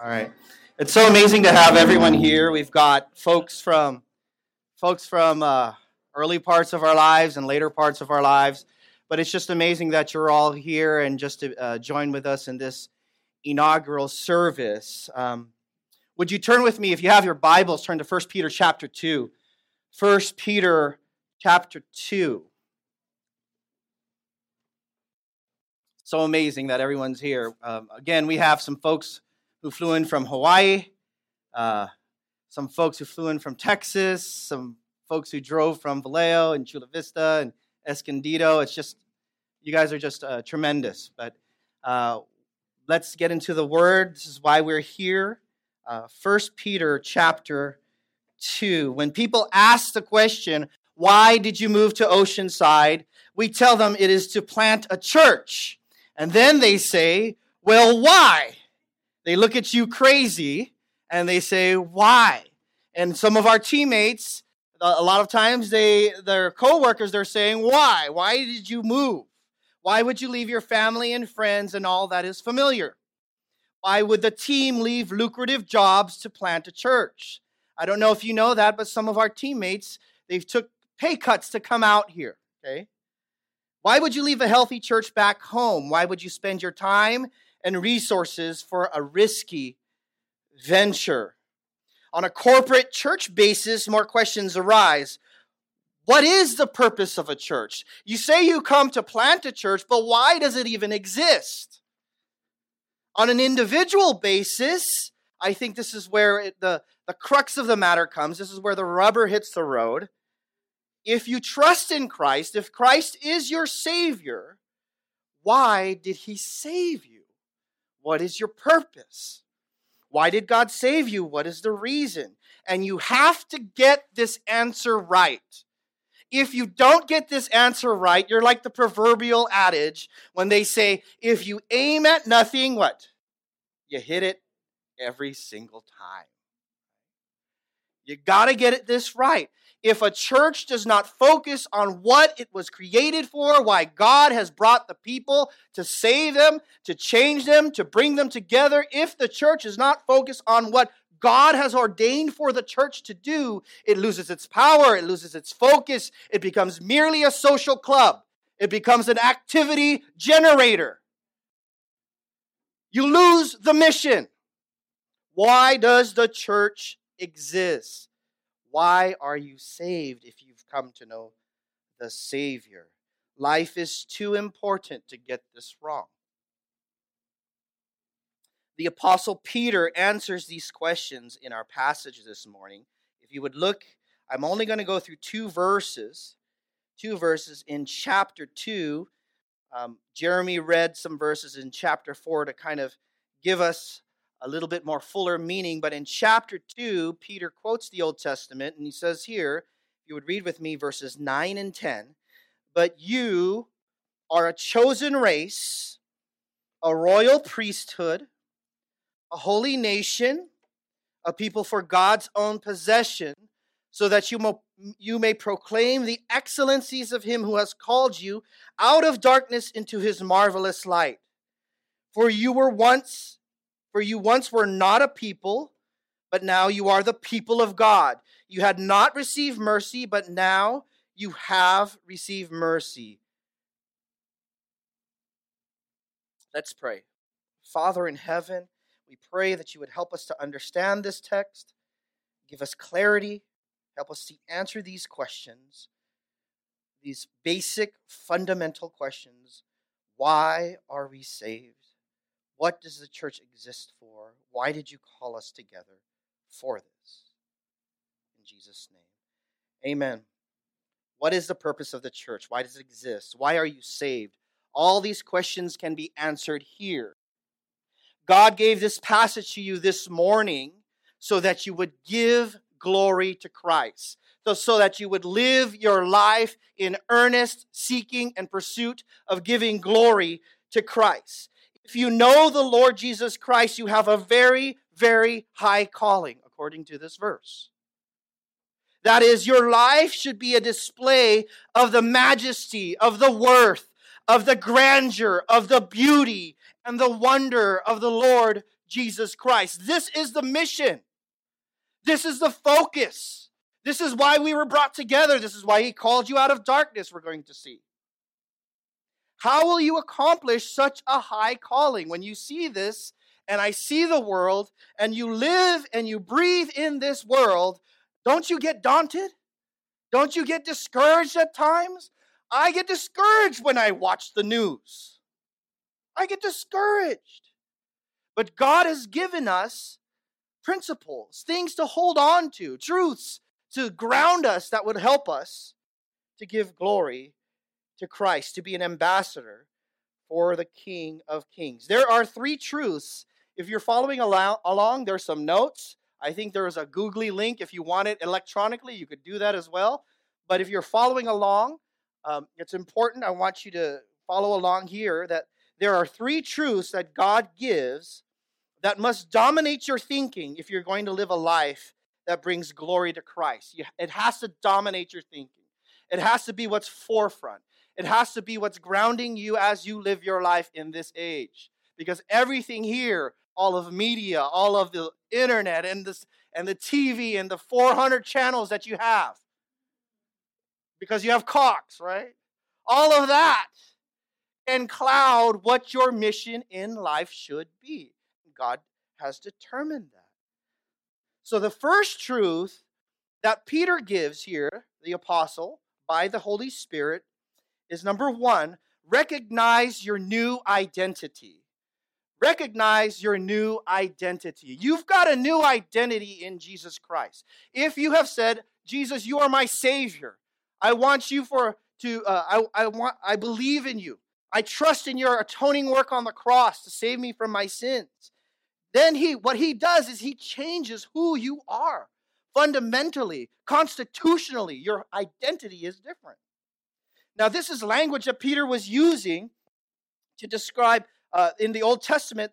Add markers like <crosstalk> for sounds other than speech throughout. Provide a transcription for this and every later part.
All right. It's so amazing to have everyone here. We've got folks from folks from uh, early parts of our lives and later parts of our lives, but it's just amazing that you're all here and just to uh, join with us in this inaugural service. Um, would you turn with me, if you have your Bibles, turn to 1 Peter chapter 2. 1 Peter chapter 2. So amazing that everyone's here. Um, again, we have some folks who flew in from Hawaii, uh, some folks who flew in from Texas, some folks who drove from Vallejo and Chula Vista and Escondido. It's just, you guys are just uh, tremendous. But uh, let's get into the word. This is why we're here. Uh, First Peter chapter 2. When people ask the question, why did you move to Oceanside? We tell them it is to plant a church. And then they say, well, why? They look at you crazy and they say, why? And some of our teammates, a lot of times they their coworkers they're saying, why? Why did you move? Why would you leave your family and friends and all that is familiar? Why would the team leave lucrative jobs to plant a church? I don't know if you know that, but some of our teammates, they've took pay cuts to come out here, okay? Why would you leave a healthy church back home? Why would you spend your time and resources for a risky venture. On a corporate church basis, more questions arise. What is the purpose of a church? You say you come to plant a church, but why does it even exist? On an individual basis, I think this is where it, the, the crux of the matter comes. This is where the rubber hits the road. If you trust in Christ, if Christ is your Savior, why did He save you? What is your purpose? Why did God save you? What is the reason? And you have to get this answer right. If you don't get this answer right, you're like the proverbial adage when they say, if you aim at nothing, what? You hit it every single time. You got to get it this right if a church does not focus on what it was created for, why God has brought the people to save them, to change them, to bring them together, if the church is not focused on what God has ordained for the church to do, it loses its power, it loses its focus, it becomes merely a social club, it becomes an activity generator. You lose the mission. Why does the church exist? Why are you saved if you've come to know the Savior? Life is too important to get this wrong. The Apostle Peter answers these questions in our passage this morning. If you would look, I'm only going to go through two verses, two verses in chapter 2. Um, Jeremy read some verses in chapter 4 to kind of give us a little bit more fuller meaning. But in chapter 2, Peter quotes the Old Testament, and he says here, you would read with me verses 9 and 10, but you are a chosen race, a royal priesthood, a holy nation, a people for God's own possession, so that you, you may proclaim the excellencies of him who has called you out of darkness into his marvelous light. For you were once for you once were not a people, but now you are the people of God. You had not received mercy, but now you have received mercy. Let's pray. Father in heaven, we pray that you would help us to understand this text, give us clarity, help us to answer these questions, these basic, fundamental questions. Why are we saved? What does the church exist for? Why did you call us together for this? In Jesus' name. Amen. What is the purpose of the church? Why does it exist? Why are you saved? All these questions can be answered here. God gave this passage to you this morning so that you would give glory to Christ. So, so that you would live your life in earnest seeking and pursuit of giving glory to Christ. If you know the Lord Jesus Christ, you have a very, very high calling, according to this verse. That is, your life should be a display of the majesty, of the worth, of the grandeur, of the beauty, and the wonder of the Lord Jesus Christ. This is the mission. This is the focus. This is why we were brought together. This is why he called you out of darkness, we're going to see. How will you accomplish such a high calling when you see this and I see the world and you live and you breathe in this world? Don't you get daunted? Don't you get discouraged at times? I get discouraged when I watch the news. I get discouraged. But God has given us principles, things to hold on to, truths to ground us that would help us to give glory to Christ, to be an ambassador for the King of Kings. There are three truths. If you're following along, there's some notes. I think there is a googly link. If you want it electronically, you could do that as well. But if you're following along, um, it's important. I want you to follow along here that there are three truths that God gives that must dominate your thinking if you're going to live a life that brings glory to Christ. It has to dominate your thinking, it has to be what's forefront. It has to be what's grounding you as you live your life in this age. Because everything here, all of media, all of the internet and this and the TV and the 400 channels that you have. Because you have Cox, right? All of that can cloud what your mission in life should be. God has determined that. So the first truth that Peter gives here, the apostle, by the Holy Spirit, is number one, recognize your new identity. Recognize your new identity. You've got a new identity in Jesus Christ. If you have said, Jesus, you are my Savior, I want you for to uh, I, I want I believe in you. I trust in your atoning work on the cross to save me from my sins. Then he what he does is he changes who you are. Fundamentally, constitutionally, your identity is different. Now, this is language that Peter was using to describe uh, in the Old Testament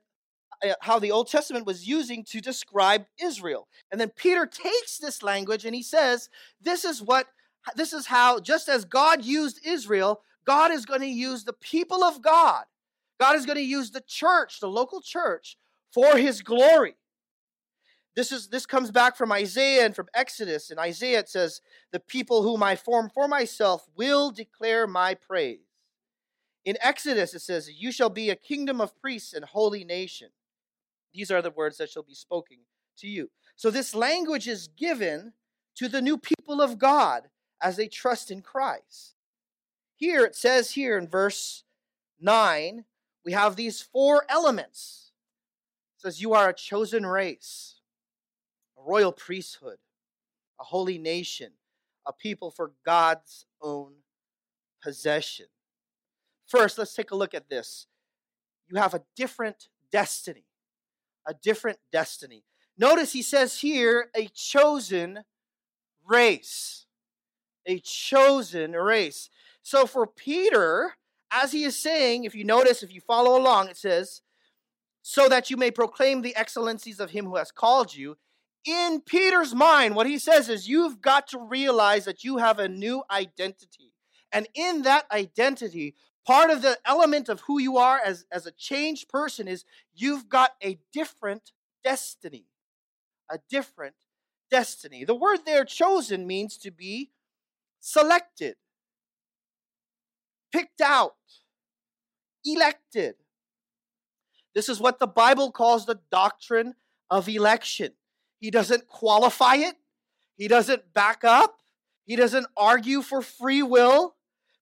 uh, how the Old Testament was using to describe Israel. And then Peter takes this language and he says, This is what, this is how, just as God used Israel, God is going to use the people of God. God is going to use the church, the local church, for his glory. This is this comes back from Isaiah and from Exodus. In Isaiah it says, "The people whom I form for myself will declare my praise." In Exodus it says, "You shall be a kingdom of priests and holy nation." These are the words that shall be spoken to you. So this language is given to the new people of God as they trust in Christ. Here it says here in verse 9, we have these four elements. It says you are a chosen race royal priesthood, a holy nation, a people for God's own possession. First, let's take a look at this. You have a different destiny. A different destiny. Notice he says here, a chosen race. A chosen race. So for Peter, as he is saying, if you notice, if you follow along, it says, so that you may proclaim the excellencies of him who has called you in Peter's mind, what he says is, you've got to realize that you have a new identity. And in that identity, part of the element of who you are as, as a changed person is you've got a different destiny. A different destiny. The word there, chosen, means to be selected, picked out, elected. This is what the Bible calls the doctrine of election. He doesn't qualify it, he doesn't back up, he doesn't argue for free will.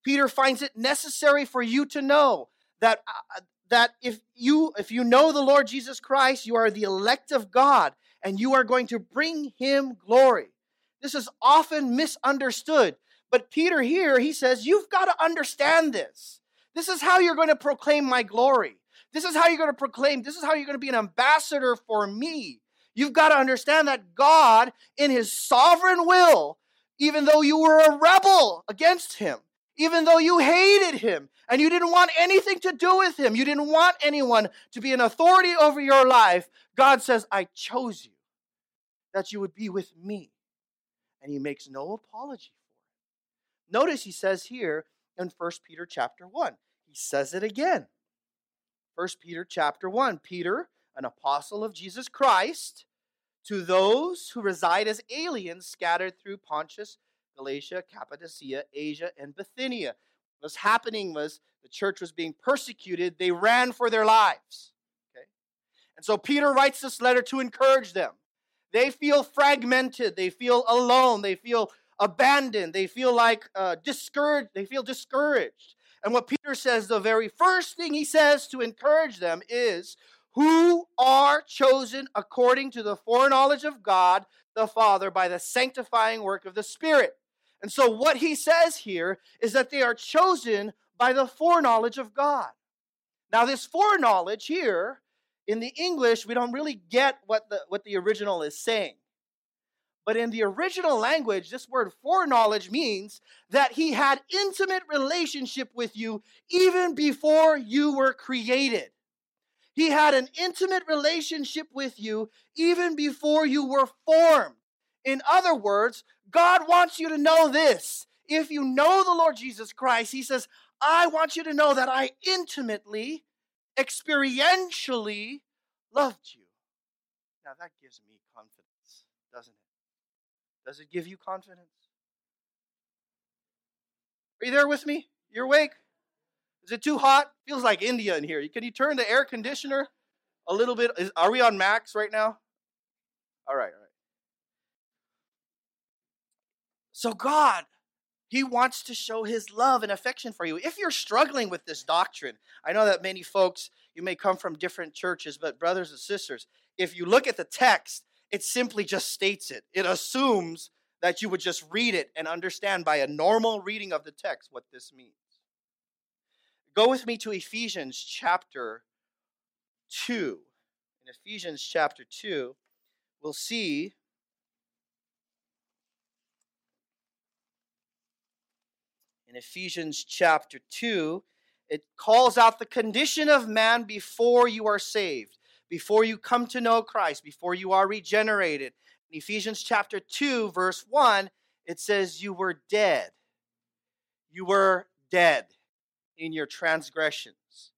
Peter finds it necessary for you to know that uh, that if you if you know the Lord Jesus Christ, you are the elect of God and you are going to bring him glory. This is often misunderstood, but Peter here he says you've got to understand this. This is how you're going to proclaim my glory. This is how you're going to proclaim, this is how you're going to be an ambassador for me. You've got to understand that God, in his sovereign will, even though you were a rebel against him, even though you hated him and you didn't want anything to do with him, you didn't want anyone to be an authority over your life, God says, I chose you that you would be with me. And he makes no apology for it. Notice he says here in 1 Peter chapter 1, he says it again. 1 Peter chapter 1, Peter, an apostle of Jesus Christ, to those who reside as aliens scattered through Pontus, Galatia, Cappadocia, Asia, and Bithynia. What was happening was the church was being persecuted. They ran for their lives. Okay? And so Peter writes this letter to encourage them. They feel fragmented. They feel alone. They feel abandoned. They feel like uh, discouraged. They feel discouraged. And what Peter says, the very first thing he says to encourage them is, who are chosen according to the foreknowledge of God the Father by the sanctifying work of the Spirit. And so, what he says here is that they are chosen by the foreknowledge of God. Now, this foreknowledge here in the English, we don't really get what the, what the original is saying. But in the original language, this word foreknowledge means that he had intimate relationship with you even before you were created. He had an intimate relationship with you even before you were formed. In other words, God wants you to know this. If you know the Lord Jesus Christ, He says, I want you to know that I intimately, experientially loved you. Now that gives me confidence, doesn't it? Does it give you confidence? Are you there with me? You're awake? Is it too hot? Feels like India in here. Can you turn the air conditioner a little bit? Is, are we on max right now? All right, all right. So, God, He wants to show His love and affection for you. If you're struggling with this doctrine, I know that many folks, you may come from different churches, but brothers and sisters, if you look at the text, it simply just states it. It assumes that you would just read it and understand by a normal reading of the text what this means. Go with me to Ephesians chapter 2. In Ephesians chapter 2, we'll see in Ephesians chapter 2, it calls out the condition of man before you are saved, before you come to know Christ, before you are regenerated. In Ephesians chapter 2, verse 1, it says, You were dead. You were dead in your transgressions,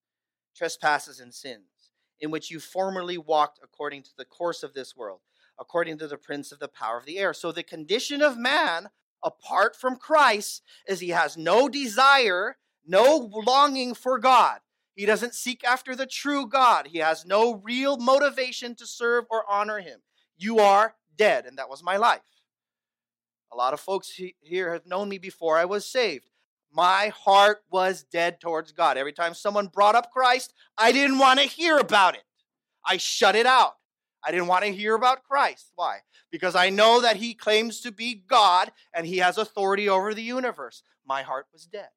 trespasses, and sins, in which you formerly walked according to the course of this world, according to the prince of the power of the air. So the condition of man apart from Christ is he has no desire, no longing for God. He doesn't seek after the true God. He has no real motivation to serve or honor him. You are dead, and that was my life. A lot of folks here have known me before I was saved. My heart was dead towards God. Every time someone brought up Christ, I didn't want to hear about it. I shut it out. I didn't want to hear about Christ. Why? Because I know that he claims to be God and he has authority over the universe. My heart was dead.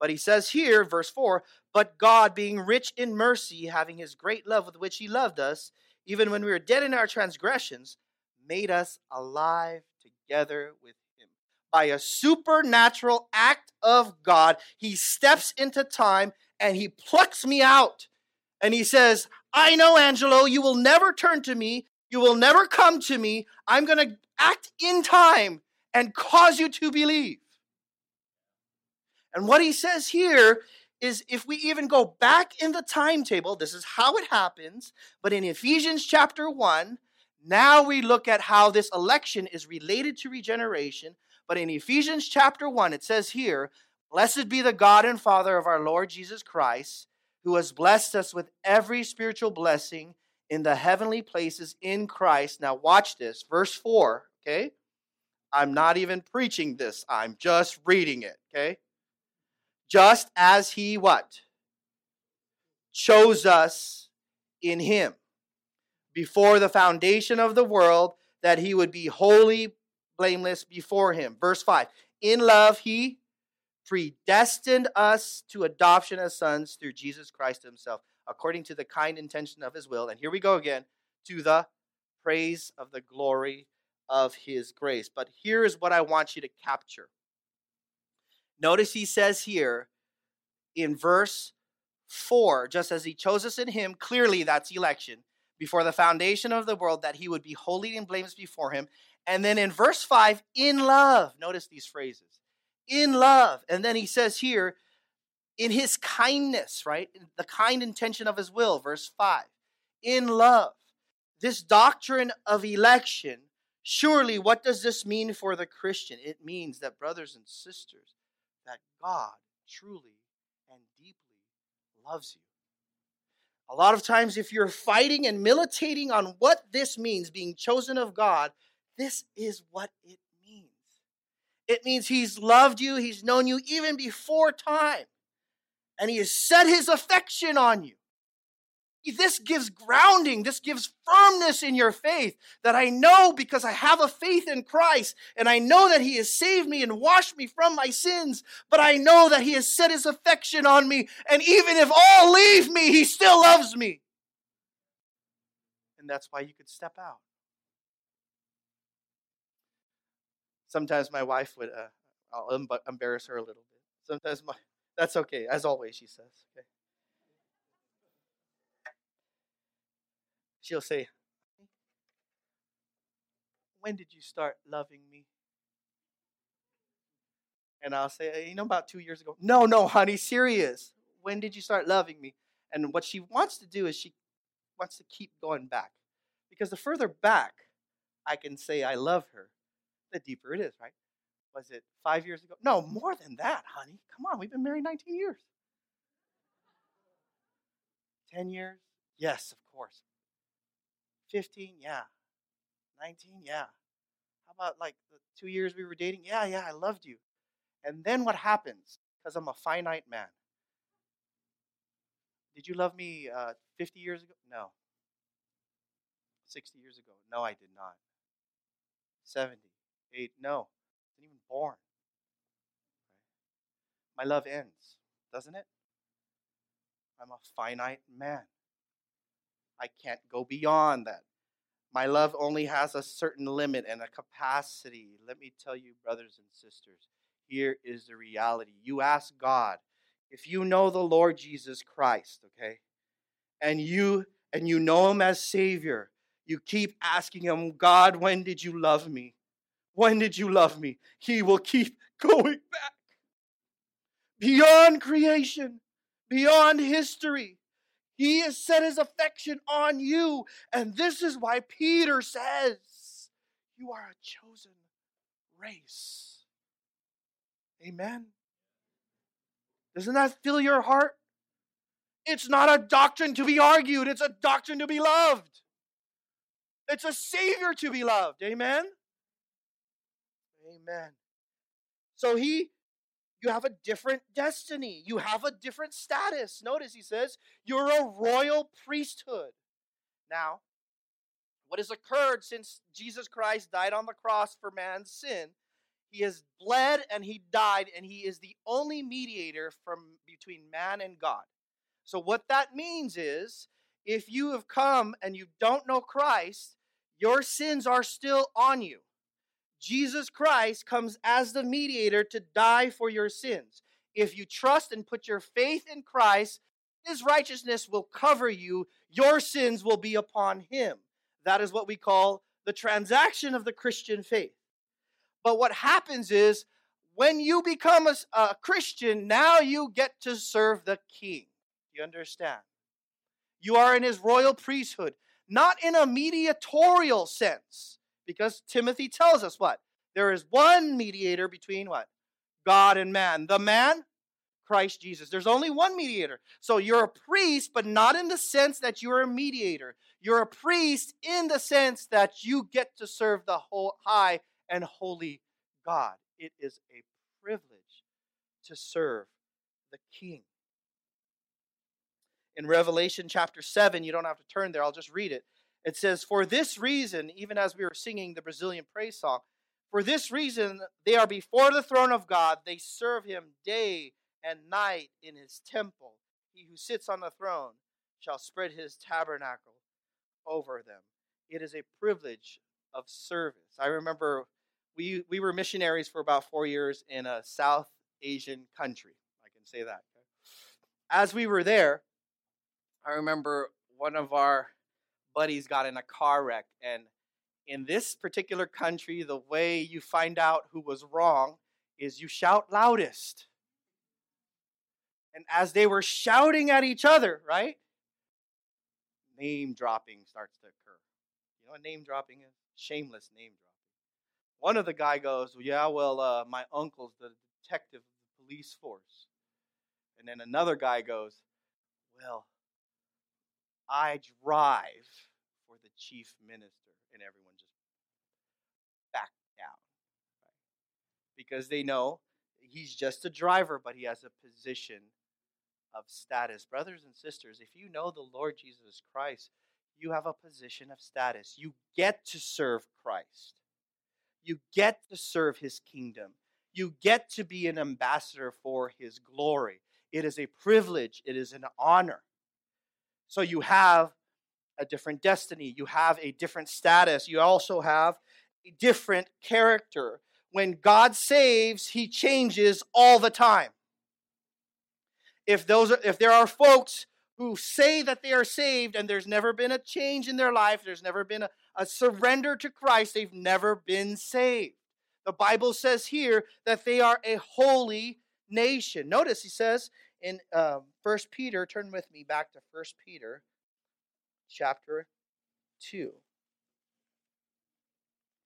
But he says here, verse 4 But God, being rich in mercy, having his great love with which he loved us, even when we were dead in our transgressions, made us alive together with by a supernatural act of God, he steps into time and he plucks me out. And he says, I know, Angelo, you will never turn to me. You will never come to me. I'm going to act in time and cause you to believe. And what he says here is if we even go back in the timetable, this is how it happens. But in Ephesians chapter 1, now we look at how this election is related to regeneration but in Ephesians chapter 1, it says here, Blessed be the God and Father of our Lord Jesus Christ, who has blessed us with every spiritual blessing in the heavenly places in Christ. Now, watch this, verse 4, okay? I'm not even preaching this, I'm just reading it, okay? Just as He what? Chose us in Him before the foundation of the world that He would be holy blameless before him. Verse 5 In love, he predestined us to adoption as sons through Jesus Christ himself, according to the kind intention of his will. And here we go again to the praise of the glory of his grace. But here is what I want you to capture. Notice he says here in verse 4 just as he chose us in him, clearly that's election, before the foundation of the world, that he would be holy and blameless before him. And then in verse 5, in love. Notice these phrases. In love. And then he says here, in his kindness, right? The kind intention of his will, verse 5. in love. This doctrine of election, surely what does this mean for the Christian? It means that, brothers and sisters, that God truly and deeply loves you. A lot of times, if you're fighting and militating on what this means, being chosen of God, this is what it means. It means He's loved you, He's known you even before time, and He has set His affection on you. This gives grounding. This gives firmness in your faith that I know because I have a faith in Christ and I know that He has saved me and washed me from my sins. But I know that He has set His affection on me. And even if all leave me, He still loves me. And that's why you could step out. Sometimes my wife would, uh, I'll embarrass her a little bit. Sometimes my, that's okay, as always, she says. Okay. She'll say, When did you start loving me? And I'll say, You know, about two years ago. No, no, honey, serious. When did you start loving me? And what she wants to do is she wants to keep going back. Because the further back I can say I love her, the deeper it is, right? Was it five years ago? No, more than that, honey. Come on, we've been married 19 years. 10 years? Yes, of course. 15? Yeah. 19? Yeah. How about like the two years we were dating? Yeah, yeah, I loved you. And then what happens? Because I'm a finite man. Did you love me uh, 50 years ago? No. 60 years ago? No, I did not. 70, 8, no. I wasn't even born. My love ends, doesn't it? I'm a finite man. I can't go beyond that. My love only has a certain limit and a capacity. Let me tell you, brothers and sisters, here is the reality. You ask God, if you know the Lord Jesus Christ, okay, and you and you know him as Savior, you keep asking him, God, when did you love me? When did you love me? He will keep <laughs> going back beyond creation, beyond history. He has set his affection on you. And this is why Peter says, You are a chosen race. Amen. Doesn't that fill your heart? It's not a doctrine to be argued, it's a doctrine to be loved. It's a Savior to be loved. Amen. Amen. So he you have a different destiny. You have a different status. Notice he says, you're a royal priesthood. Now, what has occurred since Jesus Christ died on the cross for man's sin? He has bled and he died, and he is the only mediator from between man and God. So, what that means is if you have come and you don't know Christ, your sins are still on you. Jesus Christ comes as the mediator to die for your sins. If you trust and put your faith in Christ, his righteousness will cover you, your sins will be upon him. That is what we call the transaction of the Christian faith. But what happens is when you become a, a Christian, now you get to serve the king. You understand? You are in his royal priesthood, not in a mediatorial sense because Timothy tells us what? There is one mediator between what? God and man. The man, Christ Jesus. There's only one mediator. So you're a priest, but not in the sense that you're a mediator. You're a priest in the sense that you get to serve the whole high and holy God. It is a privilege to serve the king. In Revelation chapter 7, you don't have to turn there, I'll just read it. It says, For this reason, even as we were singing the Brazilian praise song, for this reason they are before the throne of God. They serve him day and night in his temple. He who sits on the throne shall spread his tabernacle over them. It is a privilege of service. I remember we, we were missionaries for about four years in a South Asian country. I can say that. As we were there, I remember one of our buddies got in a car wreck. And in this particular country, the way you find out who was wrong is you shout loudest. And as they were shouting at each other, right? name dropping starts to occur. You know what name dropping is? Shameless name dropping. One of the guy goes, well, "Yeah, well, uh, my uncle's the detective of the police force," and then another guy goes, "Well, I drive for the chief minister," and everyone just back down, because they know he's just a driver, but he has a position of status. Brothers and sisters, if you know the Lord Jesus Christ, you have a position of status. You get to serve Christ. You get to serve his kingdom. You get to be an ambassador for his glory. It is a privilege, it is an honor. So you have a different destiny, you have a different status, you also have a different character. When God saves, he changes all the time. If those are, if there are folks who say that they are saved and there's never been a change in their life, there's never been a, a surrender to Christ, they've never been saved. The Bible says here that they are a holy nation. Notice he says in um, First Peter, turn with me back to First Peter chapter 2.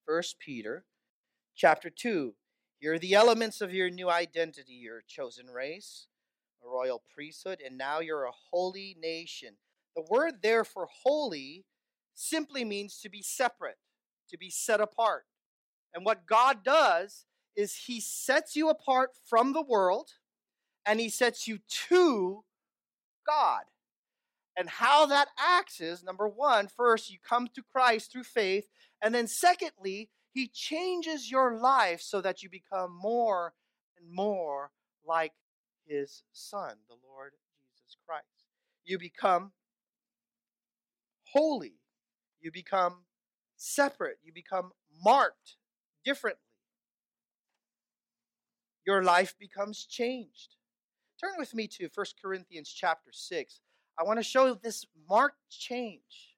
First Peter chapter 2. Here are the elements of your new identity, your chosen race, a royal priesthood, and now you're a holy nation. The word there for holy simply means to be separate, to be set apart. And what God does is He sets you apart from the world and He sets you to God. And how that acts is number one, first, you come to Christ through faith. And then, secondly, He changes your life so that you become more and more like his Son, the Lord Jesus Christ. You become holy. You become separate. You become marked differently. Your life becomes changed. Turn with me to 1 Corinthians chapter 6. I want to show this marked change.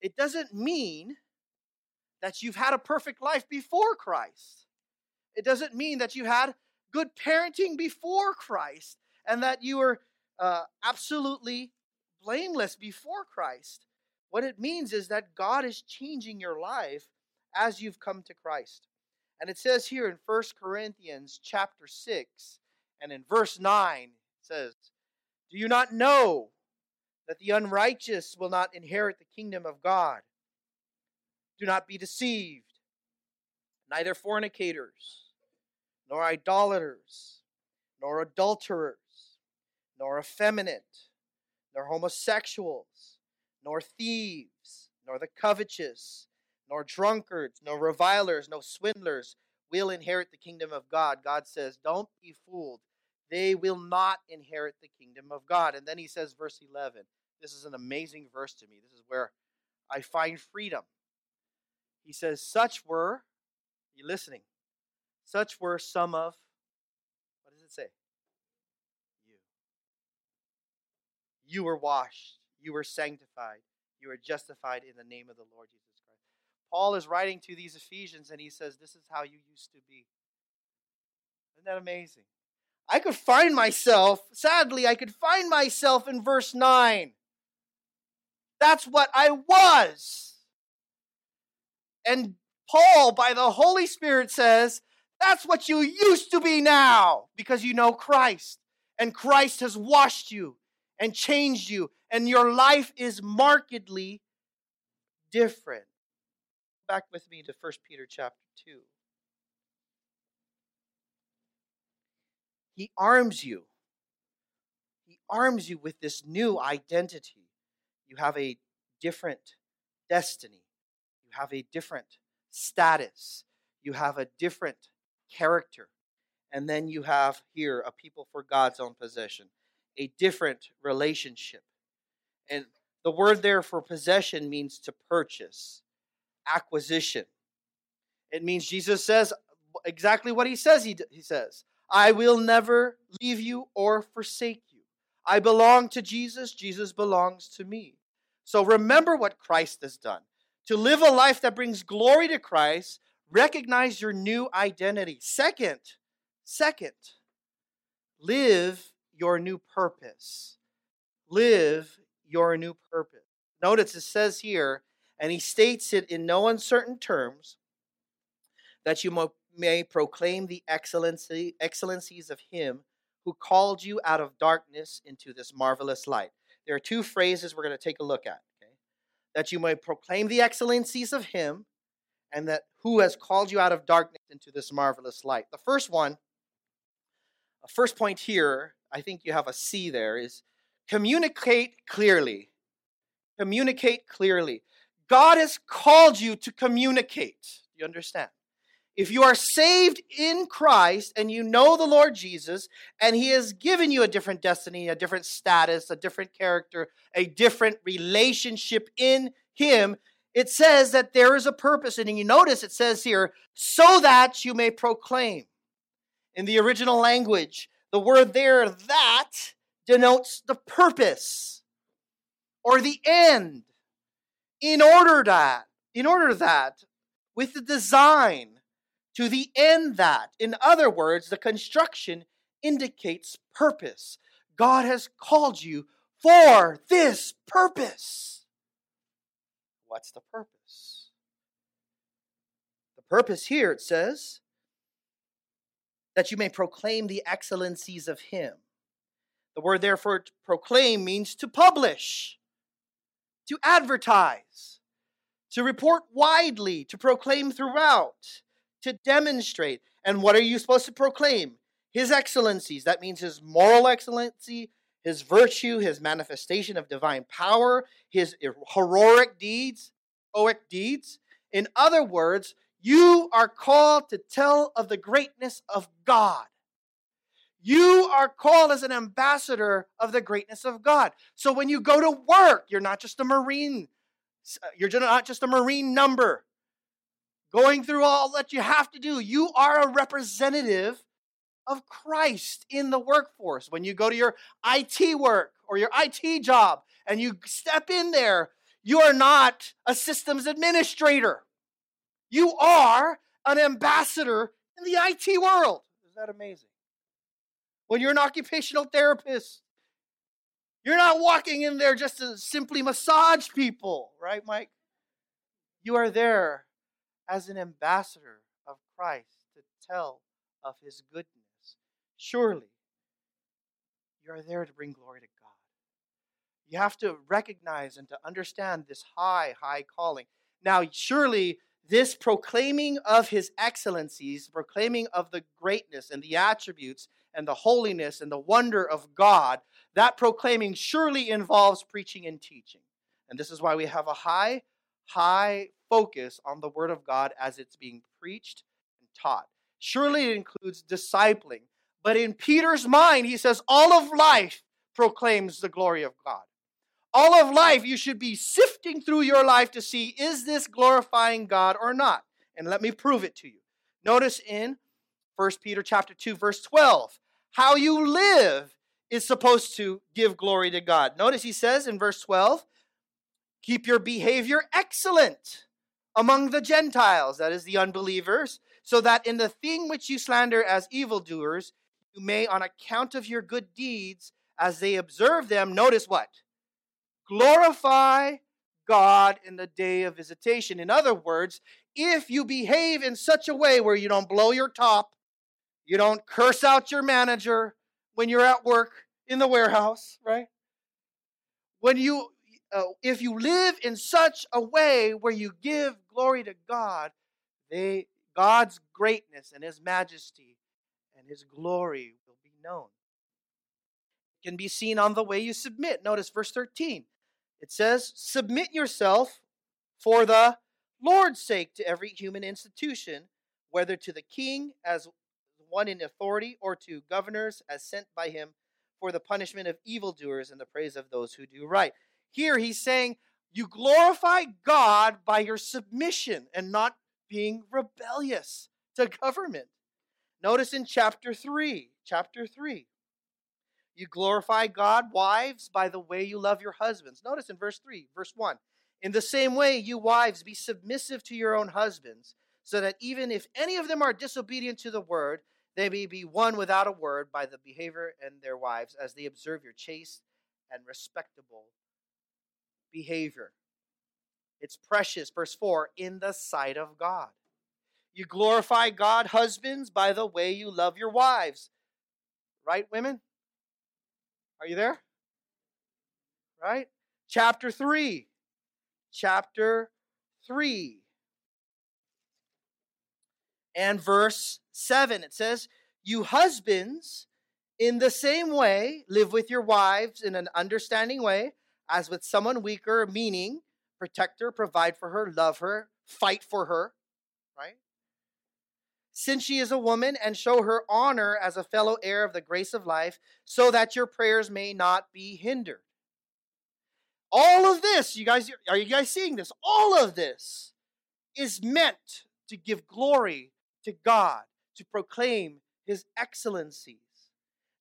It doesn't mean that you've had a perfect life before Christ. It doesn't mean that you had good parenting before Christ and that you were uh, absolutely blameless before Christ. What it means is that God is changing your life as you've come to Christ. And it says here in 1 Corinthians chapter 6 and in verse 9 it says, "Do you not know that the unrighteous will not inherit the kingdom of God? Do not be deceived. Neither fornicators, nor idolaters, nor adulterers, nor effeminate, nor homosexuals, nor thieves, nor the covetous, nor drunkards, nor revilers, nor swindlers will inherit the kingdom of God. God says, Don't be fooled. They will not inherit the kingdom of God. And then he says, verse 11. This is an amazing verse to me. This is where I find freedom. He says, Such were, you listening? Such were some of, what does it say? You. You were washed. You were sanctified. You were justified in the name of the Lord Jesus. Paul is writing to these Ephesians and he says, This is how you used to be. Isn't that amazing? I could find myself, sadly, I could find myself in verse 9. That's what I was. And Paul, by the Holy Spirit, says, that's what you used to be now because you know Christ. And Christ has washed you and changed you, and your life is markedly different. Back with me to 1 Peter chapter 2. He arms you. He arms you with this new identity. You have a different destiny. You have a different status. You have a different character. And then you have here a people for God's own possession, a different relationship. And the word there for possession means to purchase, acquisition. It means Jesus says exactly what he says he, he says I will never leave you or forsake you. I belong to Jesus, Jesus belongs to me. So remember what Christ has done. To live a life that brings glory to Christ Recognize your new identity. Second, second, live your new purpose. Live your new purpose. Notice it says here, and he states it in no uncertain terms, that you may proclaim the excellency, excellencies of him who called you out of darkness into this marvelous light. There are two phrases we're going to take a look at. Okay? That you may proclaim the excellencies of him and that who has called you out of darkness into this marvelous light. The first one, a first point here, I think you have a C there, is communicate clearly. Communicate clearly. God has called you to communicate. You understand? If you are saved in Christ and you know the Lord Jesus, and He has given you a different destiny, a different status, a different character, a different relationship in Him, it says that there is a purpose. And you notice it says here, so that you may proclaim. In the original language, the word there, that, denotes the purpose or the end. In order that, in order that, with the design to the end that. In other words, the construction indicates purpose. God has called you for this purpose. What's the purpose? The purpose here, it says, that you may proclaim the excellencies of Him. The word therefore proclaim means to publish, to advertise, to report widely, to proclaim throughout to demonstrate. And what are you supposed to proclaim? His excellencies. That means his moral excellency, his virtue, his manifestation of divine power, his er, heroic deeds, heroic deeds. In other words, you are called to tell of the greatness of God. You are called as an ambassador of the greatness of God. So when you go to work, you're not just a Marine. Uh, you're not just a Marine number going through all that you have to do. You are a representative of Christ in the workforce. When you go to your IT work or your IT job and you step in there, you are not a systems administrator. You are an ambassador in the IT world. Is that amazing? When you're an occupational therapist, you're not walking in there just to simply massage people, right, Mike? You are there as an ambassador of Christ to tell of his goodness. Surely, you are there to bring glory to God. You have to recognize and to understand this high, high calling. Now, surely, this proclaiming of his excellencies, proclaiming of the greatness and the attributes and the holiness and the wonder of God, that proclaiming surely involves preaching and teaching. And this is why we have a high, high focus on the Word of God as it's being preached and taught. Surely it includes discipling. But in Peter's mind, he says, all of life proclaims the glory of God. All of life, you should be sifting through your life to see, is this glorifying God or not? And let me prove it to you. Notice in 1 Peter chapter 2, verse 12, how you live is supposed to give glory to God. Notice he says in verse 12, keep your behavior excellent among the Gentiles, that is the unbelievers, so that in the thing which you slander as evildoers, you may, on account of your good deeds, as they observe them, notice what? Glorify God in the day of visitation. In other words, if you behave in such a way where you don't blow your top, you don't curse out your manager when you're at work in the warehouse, right? When you uh, if you live in such a way where you give glory to God, they God's greatness and his majesty and his glory will be known. It can be seen on the way you submit. Notice verse 13. It says, "Submit yourself for the Lord's sake to every human institution, whether to the king as one in authority or to governors as sent by him for the punishment of evildoers and the praise of those who do right." Here he's saying, you glorify God by your submission and not being rebellious to government. Notice in chapter 3, chapter 3, you glorify God, wives, by the way you love your husbands. Notice in verse 3, verse 1. In the same way, you wives, be submissive to your own husbands, so that even if any of them are disobedient to the word, they may be won without a word by the behavior and their wives, as they observe your chaste and respectable behavior. It's precious, verse 4, in the sight of God. You glorify God, husbands, by the way you love your wives. Right, women? Are you there? Right? Chapter 3. Chapter 3. And verse 7. It says, You husbands, in the same way, live with your wives in an understanding way, as with someone weaker, meaning protect her, provide for her, love her, fight for her, right? since she is a woman, and show her honor as a fellow heir of the grace of life, so that your prayers may not be hindered. All of this, you guys, are you guys seeing this? All of this is meant to give glory to God, to proclaim his excellencies.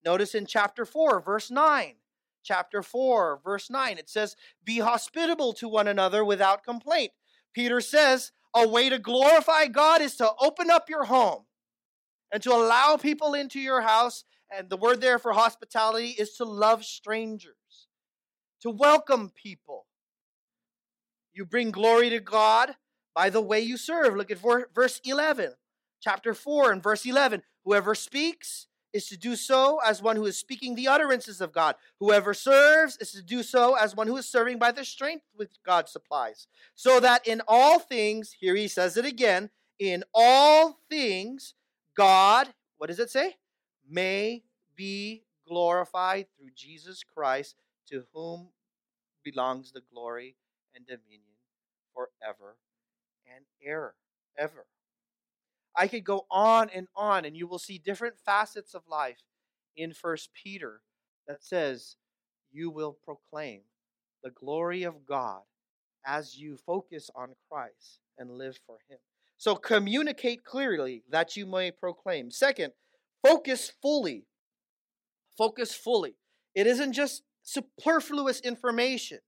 Notice in chapter 4, verse 9. Chapter 4, verse 9, it says, Be hospitable to one another without complaint. Peter says, a way to glorify God is to open up your home and to allow people into your house. And the word there for hospitality is to love strangers, to welcome people. You bring glory to God by the way you serve. Look at verse 11, chapter 4 and verse 11. Whoever speaks is to do so as one who is speaking the utterances of God. Whoever serves is to do so as one who is serving by the strength which God supplies. So that in all things, here he says it again, in all things, God, what does it say? May be glorified through Jesus Christ, to whom belongs the glory and dominion forever and ever. Ever. I could go on and on, and you will see different facets of life in First Peter that says, You will proclaim the glory of God as you focus on Christ and live for Him. So communicate clearly that you may proclaim. Second, focus fully. Focus fully. It isn't just superfluous information.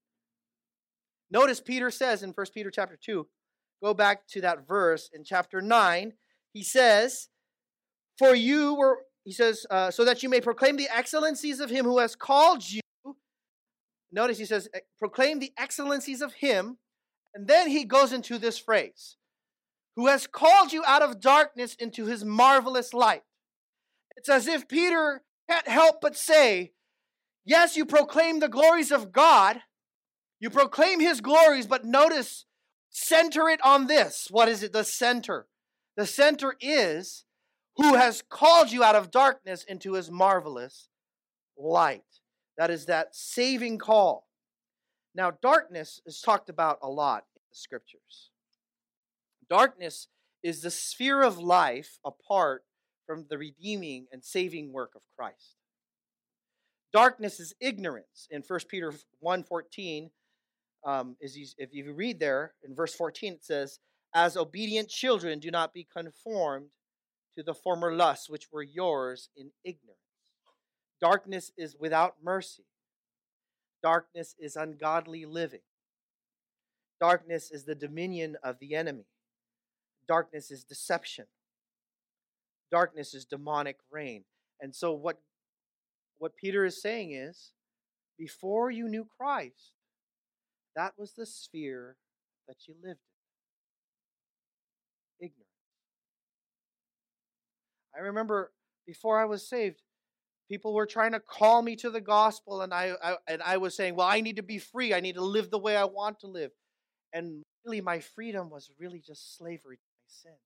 Notice Peter says in 1 Peter chapter 2, go back to that verse in chapter 9 he says, For you were, he says, uh, so that you may proclaim the excellencies of him who has called you. Notice he says, proclaim the excellencies of him. And then he goes into this phrase, who has called you out of darkness into his marvelous light. It's as if Peter can't help but say, Yes, you proclaim the glories of God, you proclaim his glories, but notice, center it on this. What is it? The center. The center is who has called you out of darkness into his marvelous light. That is that saving call. Now, darkness is talked about a lot in the scriptures. Darkness is the sphere of life apart from the redeeming and saving work of Christ. Darkness is ignorance. In 1 Peter 1.14, um, if you read there, in verse 14, it says, as obedient children, do not be conformed to the former lusts which were yours in ignorance. Darkness is without mercy. Darkness is ungodly living. Darkness is the dominion of the enemy. Darkness is deception. Darkness is demonic reign. And so what what Peter is saying is before you knew Christ, that was the sphere that you lived in ignorance. I remember before I was saved, people were trying to call me to the gospel, and I, I, and I was saying, "Well, I need to be free. I need to live the way I want to live." And really, my freedom was really just slavery to my sin.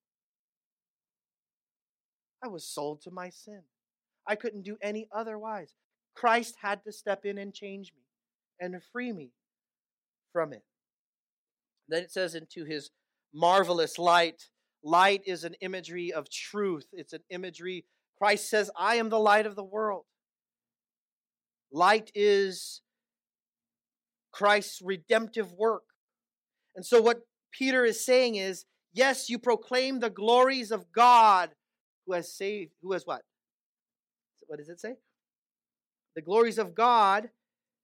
I was sold to my sin. I couldn't do any otherwise. Christ had to step in and change me and free me from it. Then it says, into his marvelous light Light is an imagery of truth, it's an imagery. Christ says, I am the light of the world. Light is Christ's redemptive work. And so, what Peter is saying is, yes, you proclaim the glories of God who has saved, who has what? What does it say? The glories of God,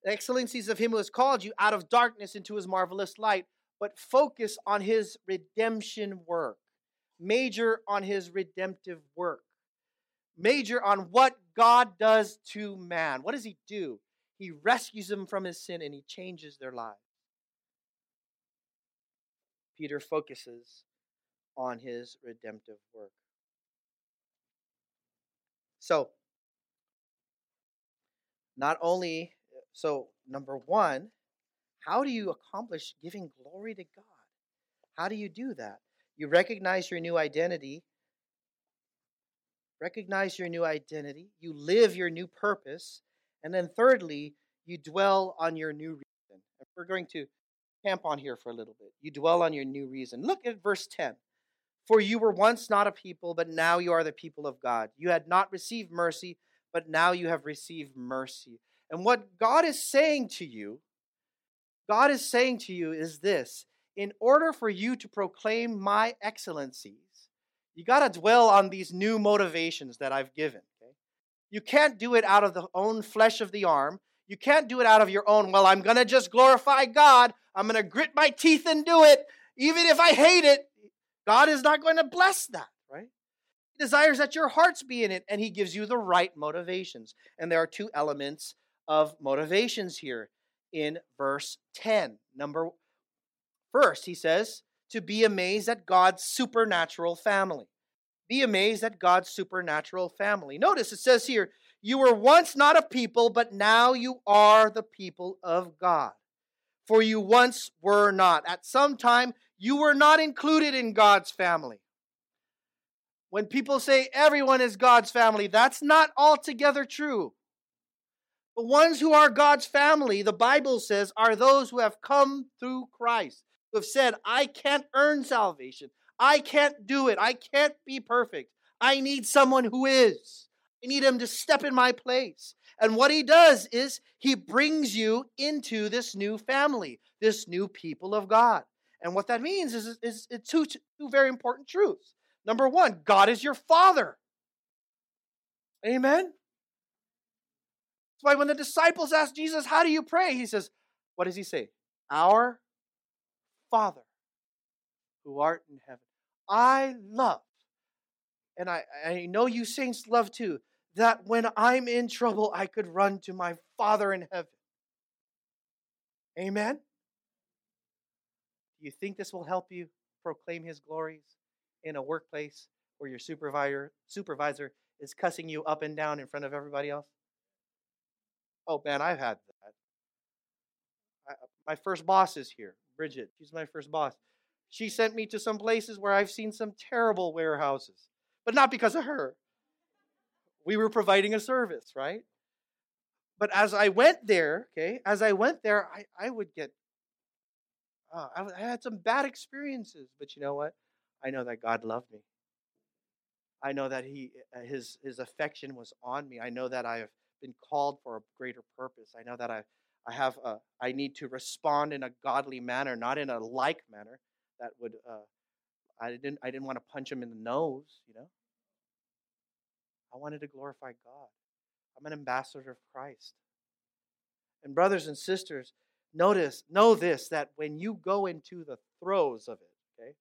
the excellencies of him who has called you out of darkness into his marvelous light, but focus on his redemption work major on his redemptive work, major on what God does to man. What does he do? He rescues them from his sin and he changes their lives. Peter focuses on his redemptive work. So, not only, so number one, how do you accomplish giving glory to God? How do you do that? You recognize your new identity. Recognize your new identity. You live your new purpose. And then, thirdly, you dwell on your new reason. And we're going to camp on here for a little bit. You dwell on your new reason. Look at verse 10. For you were once not a people, but now you are the people of God. You had not received mercy, but now you have received mercy. And what God is saying to you, God is saying to you is this in order for you to proclaim my excellencies, you got to dwell on these new motivations that I've given. Okay? You can't do it out of the own flesh of the arm. You can't do it out of your own, well, I'm going to just glorify God. I'm going to grit my teeth and do it. Even if I hate it, God is not going to bless that, right? He desires that your hearts be in it, and He gives you the right motivations. And there are two elements of motivations here in verse 10. Number first, he says, to be amazed at God's supernatural family. Be amazed at God's supernatural family. Notice it says here, you were once not a people, but now you are the people of God. For you once were not. At some time, you were not included in God's family. When people say everyone is God's family, that's not altogether true. The ones who are God's family, the Bible says, are those who have come through Christ, have said, I can't earn salvation. I can't do it. I can't be perfect. I need someone who is. I need him to step in my place. And what he does is he brings you into this new family, this new people of God. And what that means is, is, is two, two very important truths. Number one, God is your father. Amen? That's why when the disciples asked Jesus, How do you pray? He says, What does he say? Our Father who art in heaven. I love, and I, I know you saints love too, that when I'm in trouble, I could run to my Father in heaven. Amen? Do you think this will help you proclaim his glories in a workplace where your supervisor supervisor is cussing you up and down in front of everybody else? Oh man, I've had that. I, my first boss is here, Bridget. She's my first boss. She sent me to some places where I've seen some terrible warehouses, but not because of her. We were providing a service, right? But as I went there, okay, as I went there, I, I would get, uh, I, I had some bad experiences, but you know what? I know that God loved me. I know that He, uh, His, His affection was on me. I know that I have been called for a greater purpose. I know that I, I have a, I need to respond in a godly manner, not in a like manner that would uh, I didn't I didn't want to punch him in the nose, you know. I wanted to glorify God. I'm an ambassador of Christ. And brothers and sisters, notice, know this that when you go into the throes of it, okay,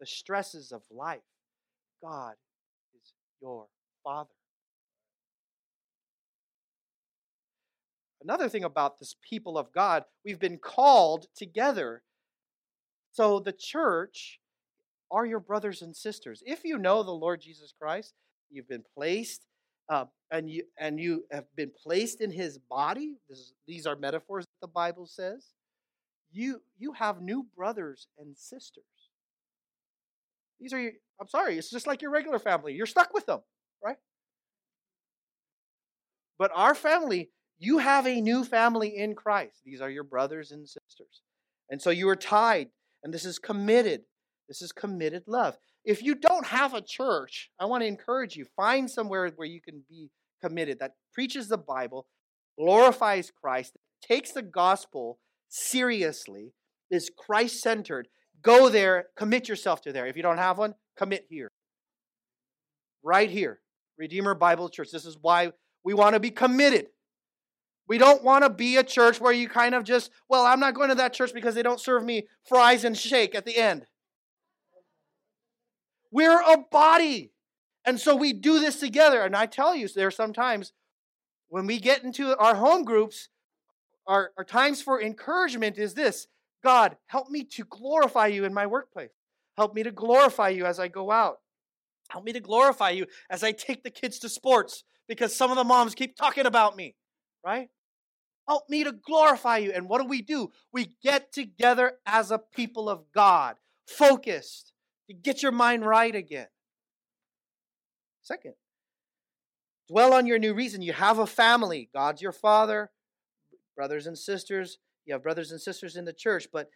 the stresses of life, God is your Father. Another thing about this people of God, we've been called together. So the church are your brothers and sisters. If you know the Lord Jesus Christ, you've been placed uh, and you and you have been placed in his body. This, these are metaphors that the Bible says. You you have new brothers and sisters. These are your, I'm sorry, it's just like your regular family. You're stuck with them, right? But our family you have a new family in Christ. These are your brothers and sisters. And so you are tied, and this is committed. This is committed love. If you don't have a church, I want to encourage you find somewhere where you can be committed that preaches the Bible, glorifies Christ, takes the gospel seriously, is Christ centered. Go there, commit yourself to there. If you don't have one, commit here. Right here. Redeemer Bible Church. This is why we want to be committed. We don't want to be a church where you kind of just, well, I'm not going to that church because they don't serve me fries and shake at the end. We're a body. And so we do this together. And I tell you, there are sometimes when we get into our home groups, our, our times for encouragement is this God, help me to glorify you in my workplace. Help me to glorify you as I go out. Help me to glorify you as I take the kids to sports because some of the moms keep talking about me, right? Help me to glorify you. And what do we do? We get together as a people of God, focused, to get your mind right again. Second, dwell on your new reason. You have a family. God's your father, brothers and sisters. You have brothers and sisters in the church. But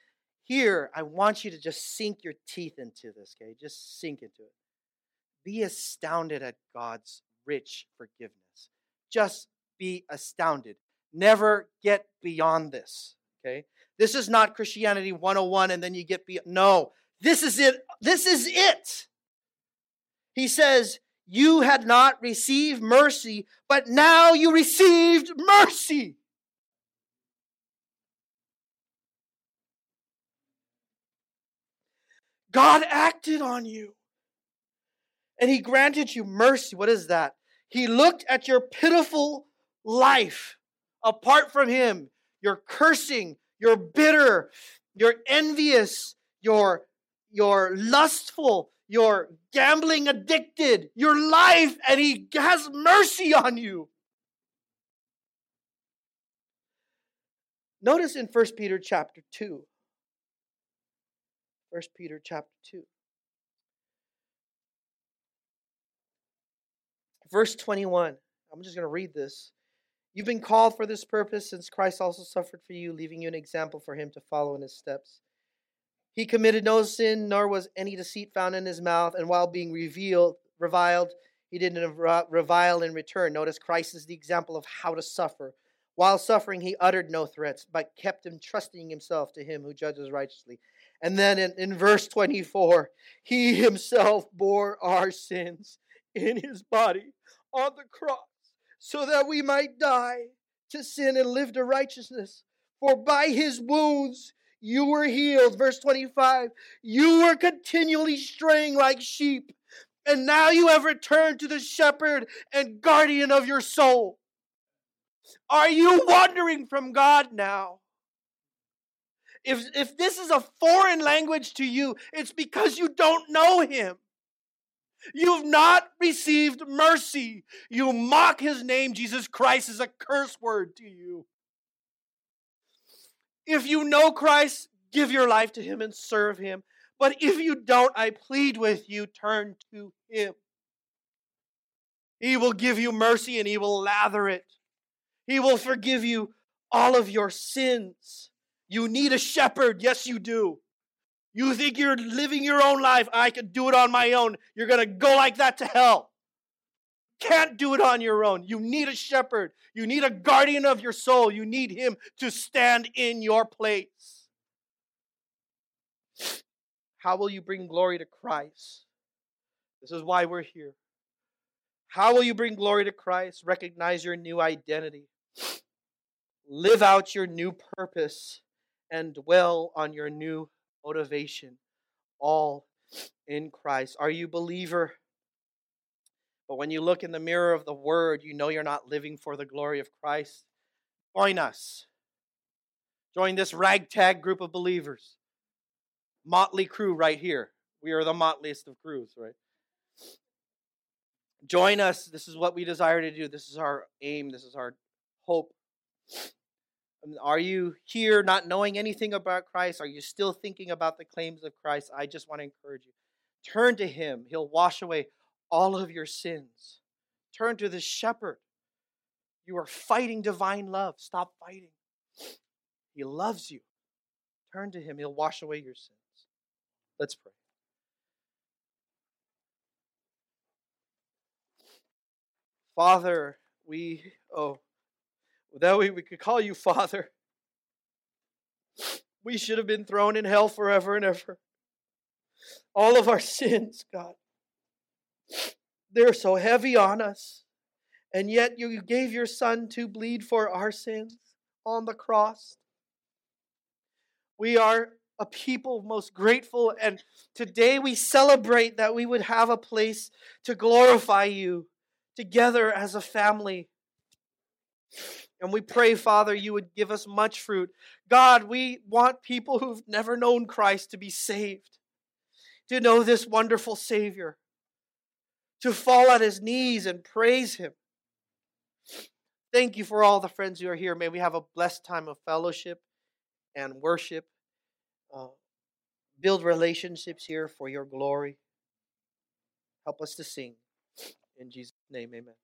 here, I want you to just sink your teeth into this, okay? Just sink into it. Be astounded at God's rich forgiveness. Just be astounded. Never get beyond this. Okay? This is not Christianity 101 and then you get beyond. No, this is it. This is it. He says, You had not received mercy, but now you received mercy. God acted on you and he granted you mercy. What is that? He looked at your pitiful life apart from him. You're cursing, you're bitter, you're envious, you're, you're lustful, you're gambling addicted, your life, and he has mercy on you. Notice in 1 Peter chapter 2. 1 Peter chapter 2. Verse 21. I'm just going to read this. You've been called for this purpose, since Christ also suffered for you, leaving you an example for him to follow in his steps. He committed no sin, nor was any deceit found in his mouth, and while being revealed, reviled, he didn't revile in return. Notice Christ is the example of how to suffer. While suffering, he uttered no threats, but kept entrusting himself to him who judges righteously. And then in, in verse 24, he <laughs> himself bore our sins in his body on the cross so that we might die to sin and live to righteousness. For by his wounds you were healed. Verse 25, you were continually straying like sheep, and now you have returned to the shepherd and guardian of your soul. Are you wandering from God now? If, if this is a foreign language to you, it's because you don't know him. You've not received mercy. You mock his name. Jesus Christ is a curse word to you. If you know Christ, give your life to him and serve him. But if you don't, I plead with you, turn to him. He will give you mercy and he will lather it. He will forgive you all of your sins. You need a shepherd. Yes, you do. You think you're living your own life. I can do it on my own. You're going to go like that to hell. Can't do it on your own. You need a shepherd. You need a guardian of your soul. You need him to stand in your place. How will you bring glory to Christ? This is why we're here. How will you bring glory to Christ? Recognize your new identity. Live out your new purpose and dwell on your new motivation, all in Christ. Are you believer? But when you look in the mirror of the word, you know you're not living for the glory of Christ. Join us. Join this ragtag group of believers. Motley crew right here. We are the motliest of crews, right? Join us. This is what we desire to do. This is our aim. This is our hope. Are you here not knowing anything about Christ? Are you still thinking about the claims of Christ? I just want to encourage you. Turn to Him, He'll wash away all of your sins. Turn to the shepherd. You are fighting divine love. Stop fighting. He loves you. Turn to Him, He'll wash away your sins. Let's pray. Father, we, oh, that way we could call you <laughs> Father. We should have been thrown in hell forever and ever. All of our <laughs> sins, God, they're so heavy on us. And yet you gave your Son to bleed for our sins on the cross. We are a people most grateful, and today we celebrate that we would have a place to glorify you together as a family. And we pray, Father, you would give us much fruit. God, we want people who've never known Christ to be saved, to know this wonderful Savior, to fall at his knees and praise him. Thank you for all the friends who are here. May we have a blessed time of fellowship and worship. Uh, build relationships here for your glory. Help us to sing. In Jesus' name, amen.